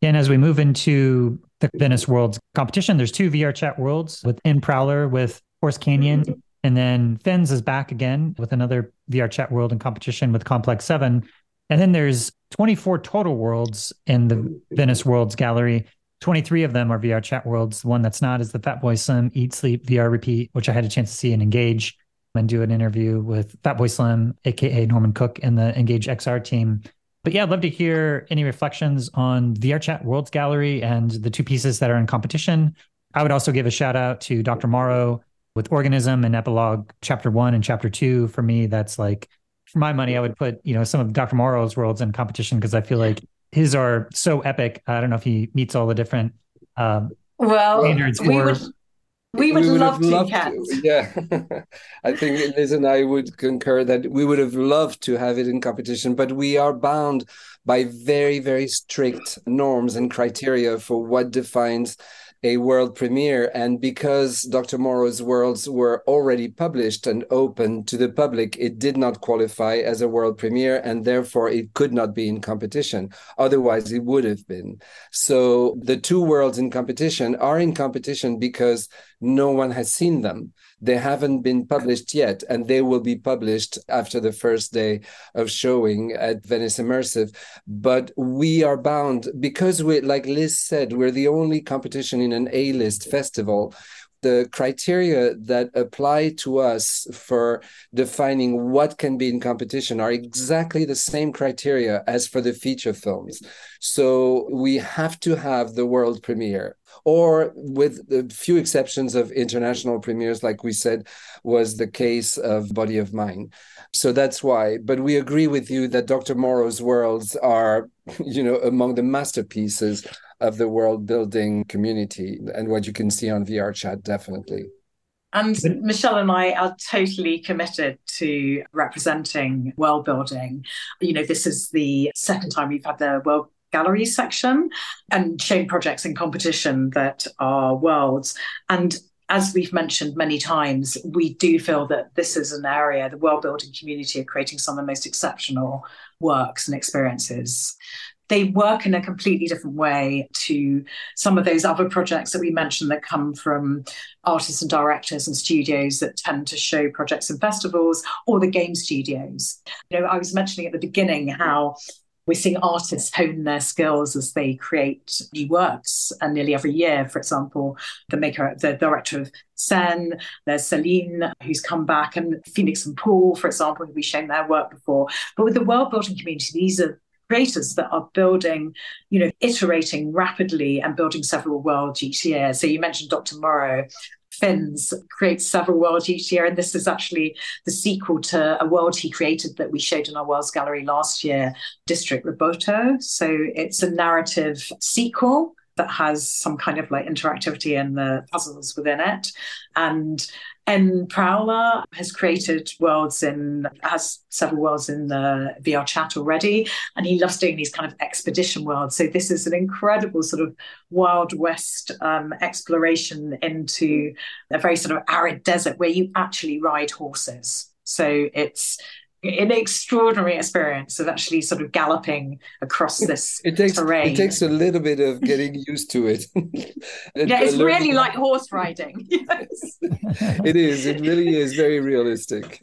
and as we move into the Venice Worlds competition. There's two VR chat worlds with In Prowler with Horse Canyon. Mm-hmm. And then Fins is back again with another VR chat world in competition with Complex 7. And then there's 24 total worlds in the Venice Worlds gallery. 23 of them are VR chat worlds. The one that's not is the Fat Boy Slim Eat Sleep VR Repeat, which I had a chance to see and engage and do an interview with Fat Boy Slim, aka Norman Cook, and the Engage XR team but yeah, I'd love to hear any reflections on VRChat Worlds Gallery and the two pieces that are in competition. I would also give a shout out to Dr. Morrow with Organism and Epilogue Chapter One and Chapter Two. For me, that's like for my money, I would put you know some of Dr. Morrow's worlds in competition because I feel like his are so epic. I don't know if he meets all the different um, well standards we or. Would- we would, we would love to, Kat. Yeah, I think Liz and I would concur that we would have loved to have it in competition, but we are bound by very, very strict norms and criteria for what defines a world premiere. And because Dr. Morrow's worlds were already published and open to the public, it did not qualify as a world premiere, and therefore it could not be in competition. Otherwise, it would have been. So the two worlds in competition are in competition because no one has seen them. They haven't been published yet, and they will be published after the first day of showing at Venice Immersive. But we are bound because we, like Liz said, we're the only competition in an A list festival the criteria that apply to us for defining what can be in competition are exactly the same criteria as for the feature films. So we have to have the world premiere, or with a few exceptions of international premieres, like we said, was the case of Body of Mine. So that's why. But we agree with you that Dr. Morrow's worlds are, you know, among the masterpieces of the world building community and what you can see on VR chat, definitely. And Michel and I are totally committed to representing world building. You know, this is the second time we've had the World Gallery section and showing projects in competition that are worlds. And as we've mentioned many times, we do feel that this is an area, the world building community, are creating some of the most exceptional works and experiences they work in a completely different way to some of those other projects that we mentioned that come from artists and directors and studios that tend to show projects in festivals or the game studios. You know, I was mentioning at the beginning how we're seeing artists hone their skills as they create new works. And nearly every year, for example, the maker, the director of Sen, there's Céline, who's come back, and Felix and Paul, for example, who we've shown their work before. But with the world building community, these are creators that are building, you know, iterating rapidly and building several worlds each year. So you mentioned Dr. Morrow. Fins creates several worlds each year, and this is actually the sequel to a world he created that we showed in our Worlds Gallery last year, District Roboto. So it's a narrative sequel that has some kind of like interactivity in the puzzles within it. And En Prowler has created worlds in, has several worlds in the VR chat already. And he loves doing these kind of expedition worlds. So this is an incredible sort of Wild West um, exploration into a very sort of arid desert where you actually ride horses. So it's an extraordinary experience of actually sort of galloping across this it takes, terrain. It takes a little bit of getting used to it. yeah, it's really like horse riding. yes. it is. It really is very realistic.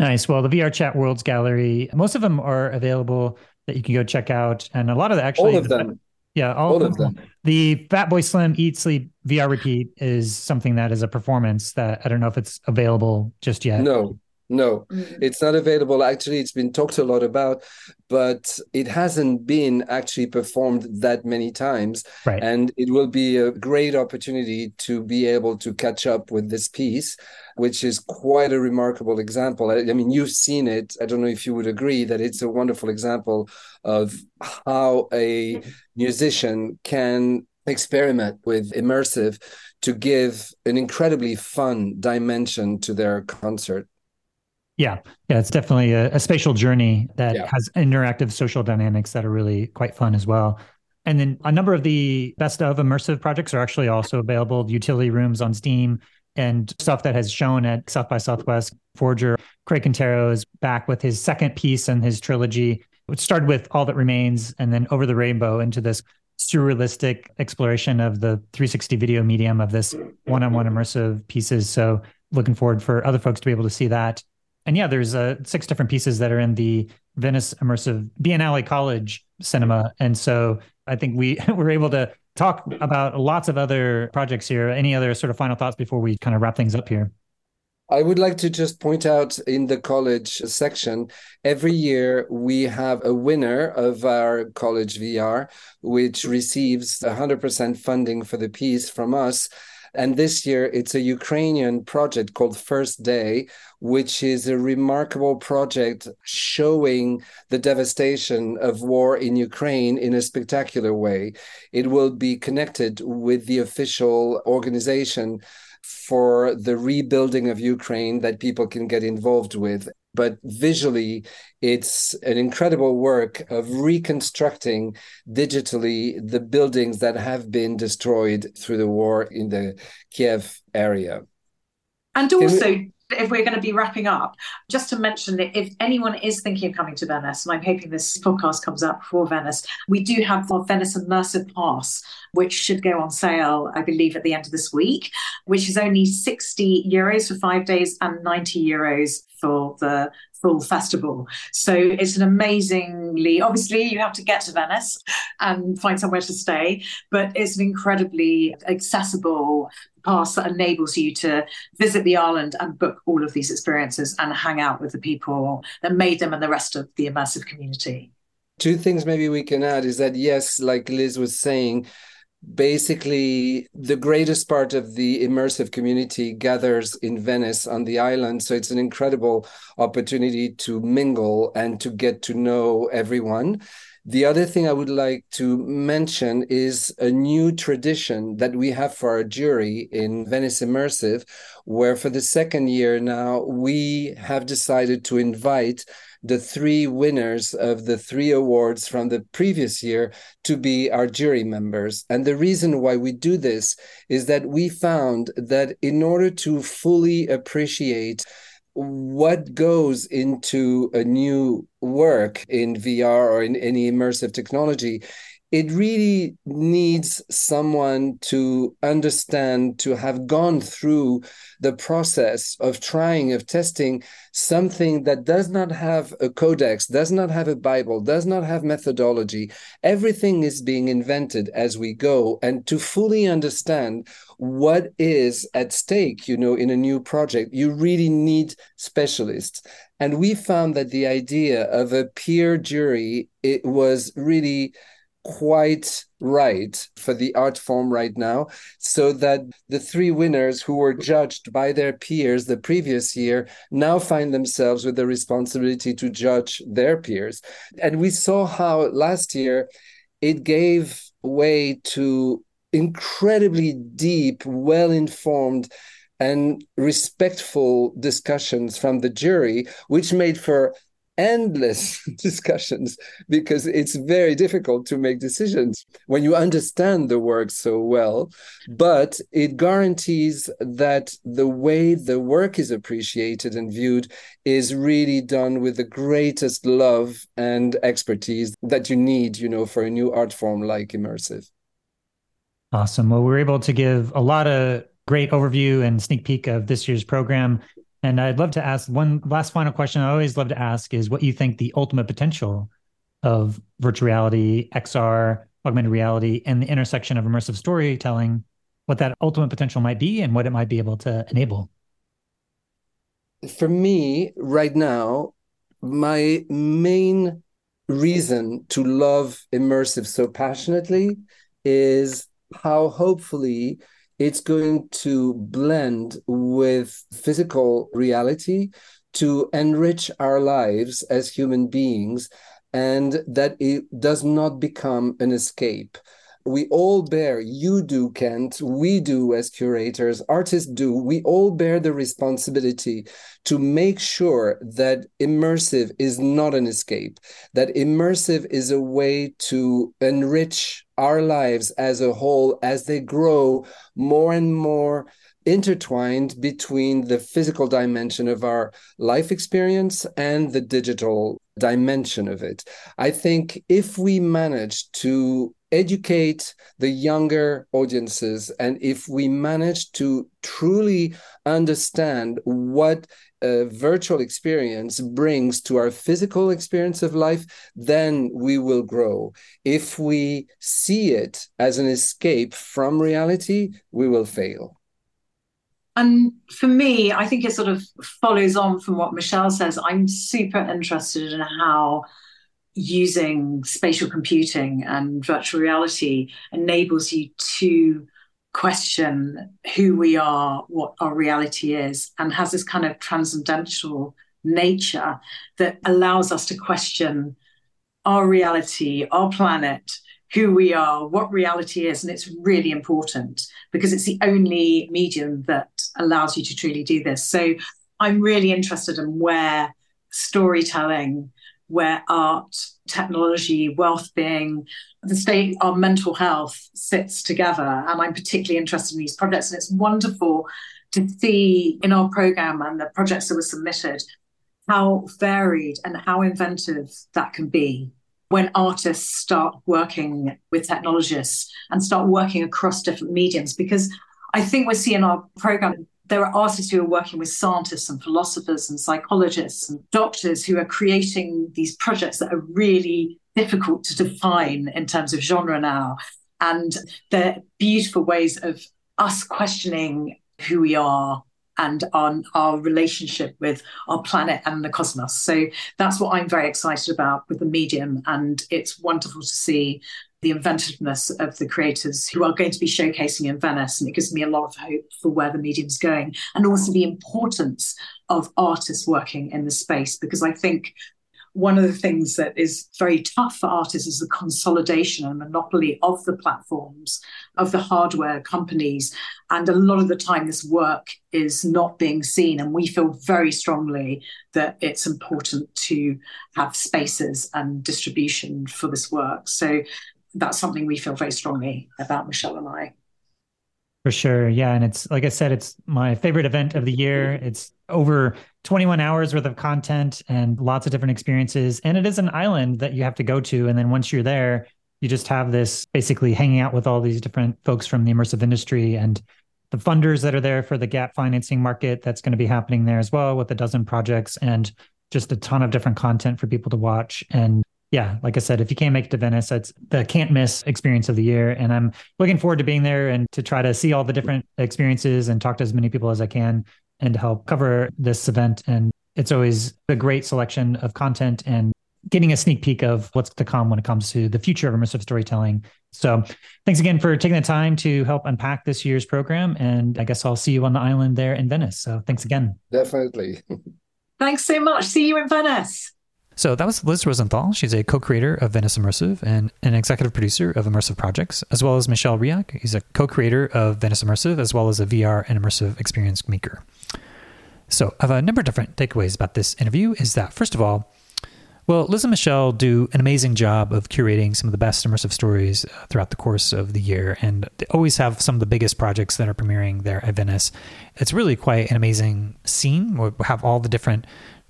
nice. Well, the VR Chat Worlds Gallery, most of them are available that you can go check out, and a lot of the actually all of them. Yeah, all, all of them. them. The Fatboy Slim Eat Sleep VR Repeat is something that is a performance that I don't know if it's available just yet. No, no, mm. it's not available. Actually, it's been talked a lot about, but it hasn't been actually performed that many times. Right. And it will be a great opportunity to be able to catch up with this piece, which is quite a remarkable example. I, I mean, you've seen it. I don't know if you would agree that it's a wonderful example of how a musician can experiment with immersive to give an incredibly fun dimension to their concert. Yeah, yeah, it's definitely a, a spatial journey that yeah. has interactive social dynamics that are really quite fun as well. And then a number of the best of immersive projects are actually also available, utility rooms on Steam and stuff that has shown at South by Southwest. Forger Craig Quintero is back with his second piece in his trilogy, which started with All That Remains and then Over the Rainbow into this surrealistic exploration of the 360 video medium of this one-on-one immersive pieces. So looking forward for other folks to be able to see that and yeah, there's uh, six different pieces that are in the Venice Immersive Biennale College cinema, and so I think we were able to talk about lots of other projects here. Any other sort of final thoughts before we kind of wrap things up here? I would like to just point out in the college section, every year we have a winner of our college VR, which receives 100% funding for the piece from us. And this year, it's a Ukrainian project called First Day, which is a remarkable project showing the devastation of war in Ukraine in a spectacular way. It will be connected with the official organization for the rebuilding of Ukraine that people can get involved with. But visually it's an incredible work of reconstructing digitally the buildings that have been destroyed through the war in the Kiev area. And also, if we're going to be wrapping up, just to mention that if anyone is thinking of coming to Venice, and I'm hoping this podcast comes out before Venice, we do have our Venice Immersive Pass, which should go on sale, I believe, at the end of this week, which is only 60 euros for five days and 90 euros for the full festival. So it's an amazingly, obviously, you have to get to Venice and find somewhere to stay, but it's an incredibly accessible pass that enables you to visit the island and book all of these experiences and hang out with the people that made them and the rest of the immersive community. Two things maybe we can add is that, yes, like Liz was saying, basically the greatest part of the immersive community gathers in Venice on the island. So it's an incredible opportunity to mingle and to get to know everyone. The other thing I would like to mention is a new tradition that we have for our jury in Venice Immersive, where for the second year now, we have decided to invite the three winners of the three awards from the previous year to be our jury members. And the reason why we do this is that we found that in order to fully appreciate what goes into a new work in VR or in any immersive technology, it really needs someone to understand, to have gone through the process of trying, of testing something that does not have a codex, does not have a Bible, does not have methodology. Everything is being invented as we go. And to fully understand what is at stake, you know, in a new project, you really need specialists. And we found that the idea of a peer jury, it was really quite right for the art form right now so that the three winners who were judged by their peers the previous year now find themselves with the responsibility to judge their peers. And we saw how last year it gave way to incredibly deep well informed and respectful discussions from the jury which made for endless discussions because it's very difficult to make decisions when you understand the work so well. But it guarantees that the way the work is appreciated and viewed is really done with the greatest love and expertise that you need, you know, for a new art form like immersive. Awesome. Well, we are able to give a lot of great overview and sneak peek of this year's program. And I'd love to ask one last final question I always love to ask is what you think the ultimate potential of virtual reality, XR, augmented reality, and the intersection of immersive storytelling, what that ultimate potential might be and what it might be able to enable. For me, right now, my main reason to love immersive so passionately is how hopefully it's going to blend with physical reality to enrich our lives as human beings and that it does not become an escape. We all bear, you do, Kent, we do as curators, artists do, we all bear the responsibility to make sure that immersive is not an escape, that immersive is a way to enrich our lives as a whole as they grow more and more intertwined between the physical dimension of our life experience and the digital dimension of it. I think if we manage to educate the younger audiences and if we manage to truly understand what a virtual experience brings to our physical experience of life, then we will grow. If we see it as an escape from reality, we will fail. And for me, I think it sort of follows on from what Michel says. I'm super interested in how using spatial computing and virtual reality enables you to question who we are, what our reality is, and has this kind of transcendental nature that allows us to question our reality, our planet, who we are, what reality is. And it's really important because it's the only medium that allows you to truly do this. So I'm really interested in where storytelling where art, technology, wealth being, the state, our mental health sits together. And I'm particularly interested in these projects. And it's wonderful to see in our program and the projects that were submitted how varied and how inventive that can be when artists start working with technologists and start working across different mediums. Because I think we see in our program there are artists who are working with scientists and philosophers and psychologists and doctors who are creating these projects that are really difficult to define in terms of genre now. And they're beautiful ways of us questioning who we are and on our relationship with our planet and the cosmos. So that's what I'm very excited about with the medium. And it's wonderful to see the inventiveness of the creators who are going to be showcasing in Venice. And it gives me a lot of hope for where the medium's going and also the importance of artists working in the space, because I think one of the things that is very tough for artists is the consolidation and monopoly of the platforms, of the hardware companies. And a lot of the time, this work is not being seen. And we feel very strongly that it's important to have spaces and distribution for this work. So that's something we feel very strongly about, Michel and I. For sure. Yeah. And it's like I said, it's my favorite event of the year. It's over 21 hours worth of content and lots of different experiences. And it is an island that you have to go to. And then once you're there, you just have this basically hanging out with all these different folks from the immersive industry and the funders that are there for the gap financing market that's going to be happening there as well with a dozen projects and just a ton of different content for people to watch. And yeah, like I said, if you can't make it to Venice, that's the can't miss experience of the year. And I'm looking forward to being there and to try to see all the different experiences and talk to as many people as I can and to help cover this event. And it's always a great selection of content and getting a sneak peek of what's to come when it comes to the future of immersive storytelling. So thanks again for taking the time to help unpack this year's program. And I guess I'll see you on the island there in Venice. So thanks again. Definitely. Thanks so much. See you in Venice. So that was Liz Rosenthal. She's a co-creator of Venice Immersive and an executive producer of Immersive Projects, as well as Michel Reilhac. He's a co-creator of Venice Immersive, as well as a VR and immersive experience maker. So I have a number of different takeaways about this interview. Is that first of all, well, Liz and Michelle do an amazing job of curating some of the best immersive stories uh, throughout the course of the year, and they always have some of the biggest projects that are premiering there at Venice. It's really quite an amazing scene. We have all the different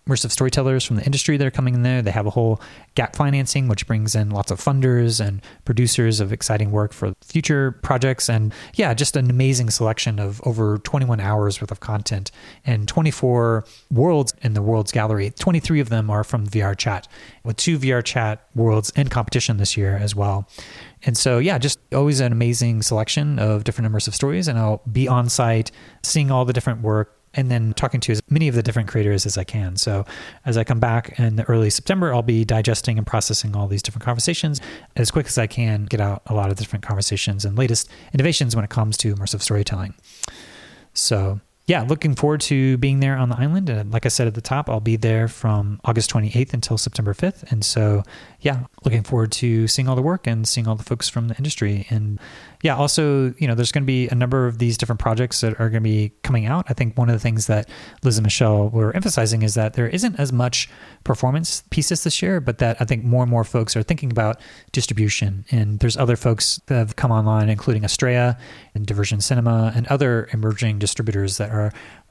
immersive storytellers from the industry that are coming in there. They have a whole gap financing, which brings in lots of funders and producers of exciting work for future projects. And yeah, just an amazing selection of over 21 hours worth of content and 24 worlds in the Worlds Gallery. 23 of them are from VR Chat, with two VR Chat worlds in competition this year as well. And so, yeah, just always an amazing selection of different immersive stories. And I'll be on site seeing all the different work and then talking to as many of the different creators as I can. So as I come back in the early September, I'll be digesting and processing all these different conversations as quick as I can, get out a lot of different conversations and latest innovations when it comes to immersive storytelling. So yeah, looking forward to being there on the island. And like I said at the top, I'll be there from August 28th until September 5th. And so, yeah, looking forward to seeing all the work and seeing all the folks from the industry. And yeah, also, you know, there's going to be a number of these different projects that are going to be coming out. I think one of the things that Liz and Michel were emphasizing is that there isn't as much performance pieces this year, but that I think more and more folks are thinking about distribution. And there's other folks that have come online, including Estrella and Diversion Cinema and other emerging distributors that are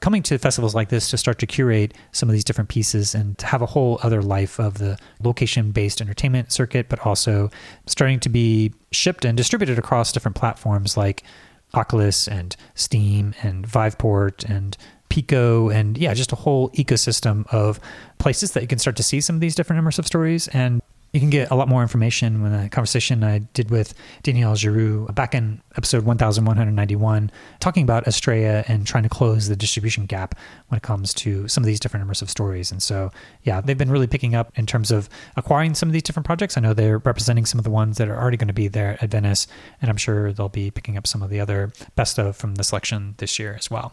coming to festivals like this to start to curate some of these different pieces and to have a whole other life of the location based entertainment circuit, but also starting to be shipped and distributed across different platforms like Oculus and Steam and Viveport and Pico and yeah, just a whole ecosystem of places that you can start to see some of these different immersive stories and you can get a lot more information when a conversation I did with Danielle Giroux back in episode 1191, talking about Estrella and trying to close the distribution gap when it comes to some of these different immersive stories. And so, yeah, they've been really picking up in terms of acquiring some of these different projects. I know they're representing some of the ones that are already going to be there at Venice, and I'm sure they'll be picking up some of the other best of from the selection this year as well.